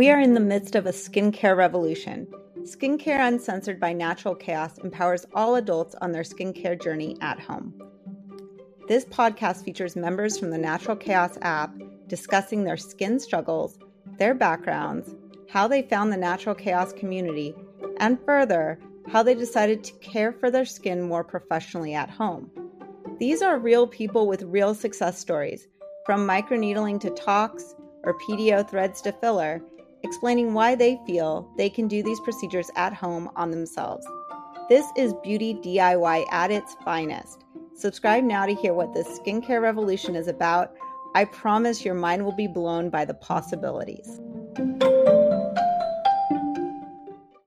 We are in the midst of a skincare revolution. Skincare Uncensored by Natural Kaos empowers all adults on their skincare journey at home. This podcast features members from the Natural Kaos app discussing their skin struggles, their backgrounds, how they found the Natural Kaos community, and further, how they decided to care for their skin more professionally at home. These are real people with real success stories, from microneedling to tox or PDO threads to filler, explaining why they feel they can do these procedures at home on themselves. This is beauty DIY at its finest. Subscribe now to hear what this skincare revolution is about. I promise your mind will be blown by the possibilities.